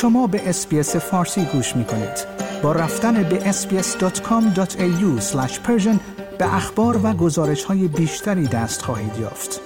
شما به SBS فارسی گوش می کنید. با رفتن به sbs.com.au به اخبار و گزارش های بیشتری دست خواهید یافت.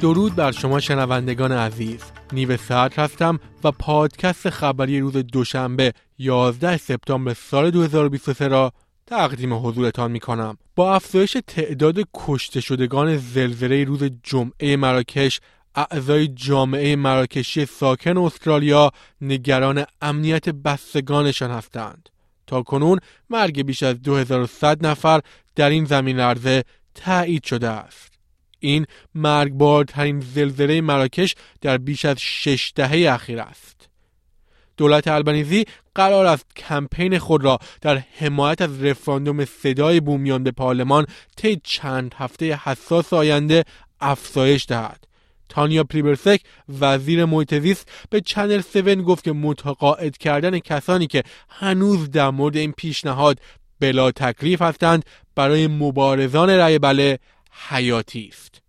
درود بر شما شنوندگان عزیز نیو ساعت هستم و پادکست خبری روز دوشنبه 11 سپتامبر سال 2023 را تقدیم حضورتان می کنم. با افزایش تعداد کشته شدگان زلزله روز جمعه مراکش اعضای جامعه مراکشی ساکن استرالیا نگران امنیت بستگانشان هستند. تا کنون مرگ بیش از 2100 نفر در این زمین لرزه تایید شده است. این مرگبارترین زلزله مراکش در بیش از شش دهه اخیر است. دولت البنیزی قرار است کمپین خود را در حمایت از رفراندوم صدای بومیان به پارلمان طی چند هفته حساس آینده افزایش دهد. تانیا پریبرسک وزیر محیط به چنل 7 گفت که متقاعد کردن کسانی که هنوز در مورد این پیشنهاد بلا تکلیف هستند برای مبارزان رأی بله حیاتی است.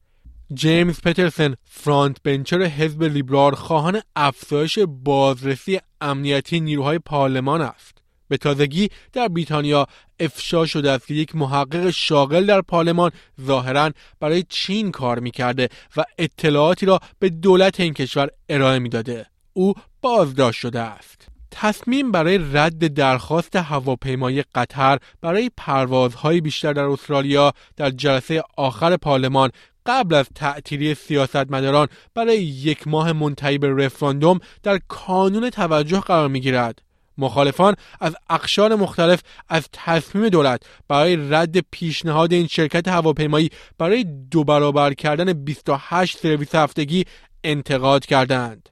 جیمز پترسن فرانت بنچر حزب لیبرال خواهان افزایش بازرسی امنیتی نیروهای پارلمان است. به تازگی در بریتانیا افشا شده است که یک محقق شاغل در پارلمان ظاهرا برای چین کار می‌کرده و اطلاعاتی را به دولت این کشور ارائه می‌داده. او بازداشت شده است. تصمیم برای رد درخواست هواپیمای قطر برای پروازهای بیشتر در استرالیا در جلسه آخر پارلمان قبل از تعطیلی سیاستمداران برای یک ماه منتهی به رفراندوم در کانون توجه قرار می گیرد. مخالفان از اقشار مختلف از تصمیم دولت برای رد پیشنهاد این شرکت هواپیمایی برای دو برابر کردن 28 سرویس هفتگی انتقاد کردند.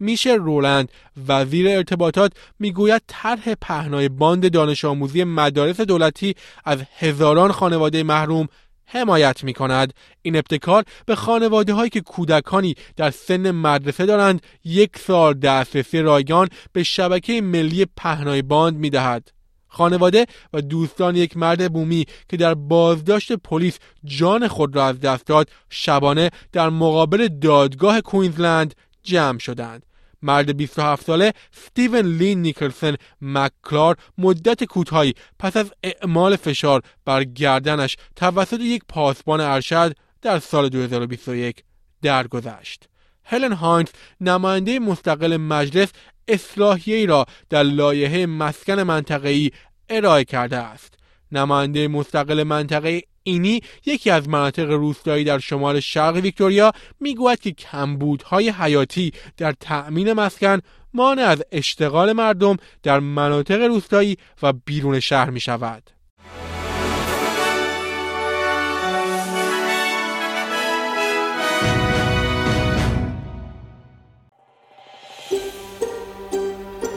میشه رولند وزیر ارتباطات می‌گوید طرح پهنای باند دانش آموزی مدارس دولتی از هزاران خانواده محروم حمایت می کند این ابتکار به خانواده هایی که کودکانی در سن مدرسه دارند یک سال دسترسی رایگان به شبکه ملی پهنای باند می دهد. خانواده و دوستان یک مرد بومی که در بازداشت پلیس جان خود را از دست داد شبانه در مقابل دادگاه کوینزلند جمع شدند مرد 27 ساله ستیون لین نیکلسن مکلار مدت کوتاهی پس از اعمال فشار بر گردنش توسط یک پاسبان ارشد در سال 2021 درگذشت. هلن هاینز نماینده مستقل مجلس اصلاحیه‌ای را در لایحه مسکن منطقه‌ای ارائه کرده است. نماینده مستقل منطقه اینی یکی از مناطق روستایی در شمال شرق ویکتوریا می‌گوید که کمبودهای حیاتی در تأمین مسکن مانع از اشتغال مردم در مناطق روستایی و بیرون شهر می شود.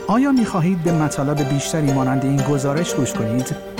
آیا می خواهید به مطالب بیشتری مانند این گزارش گوش کنید؟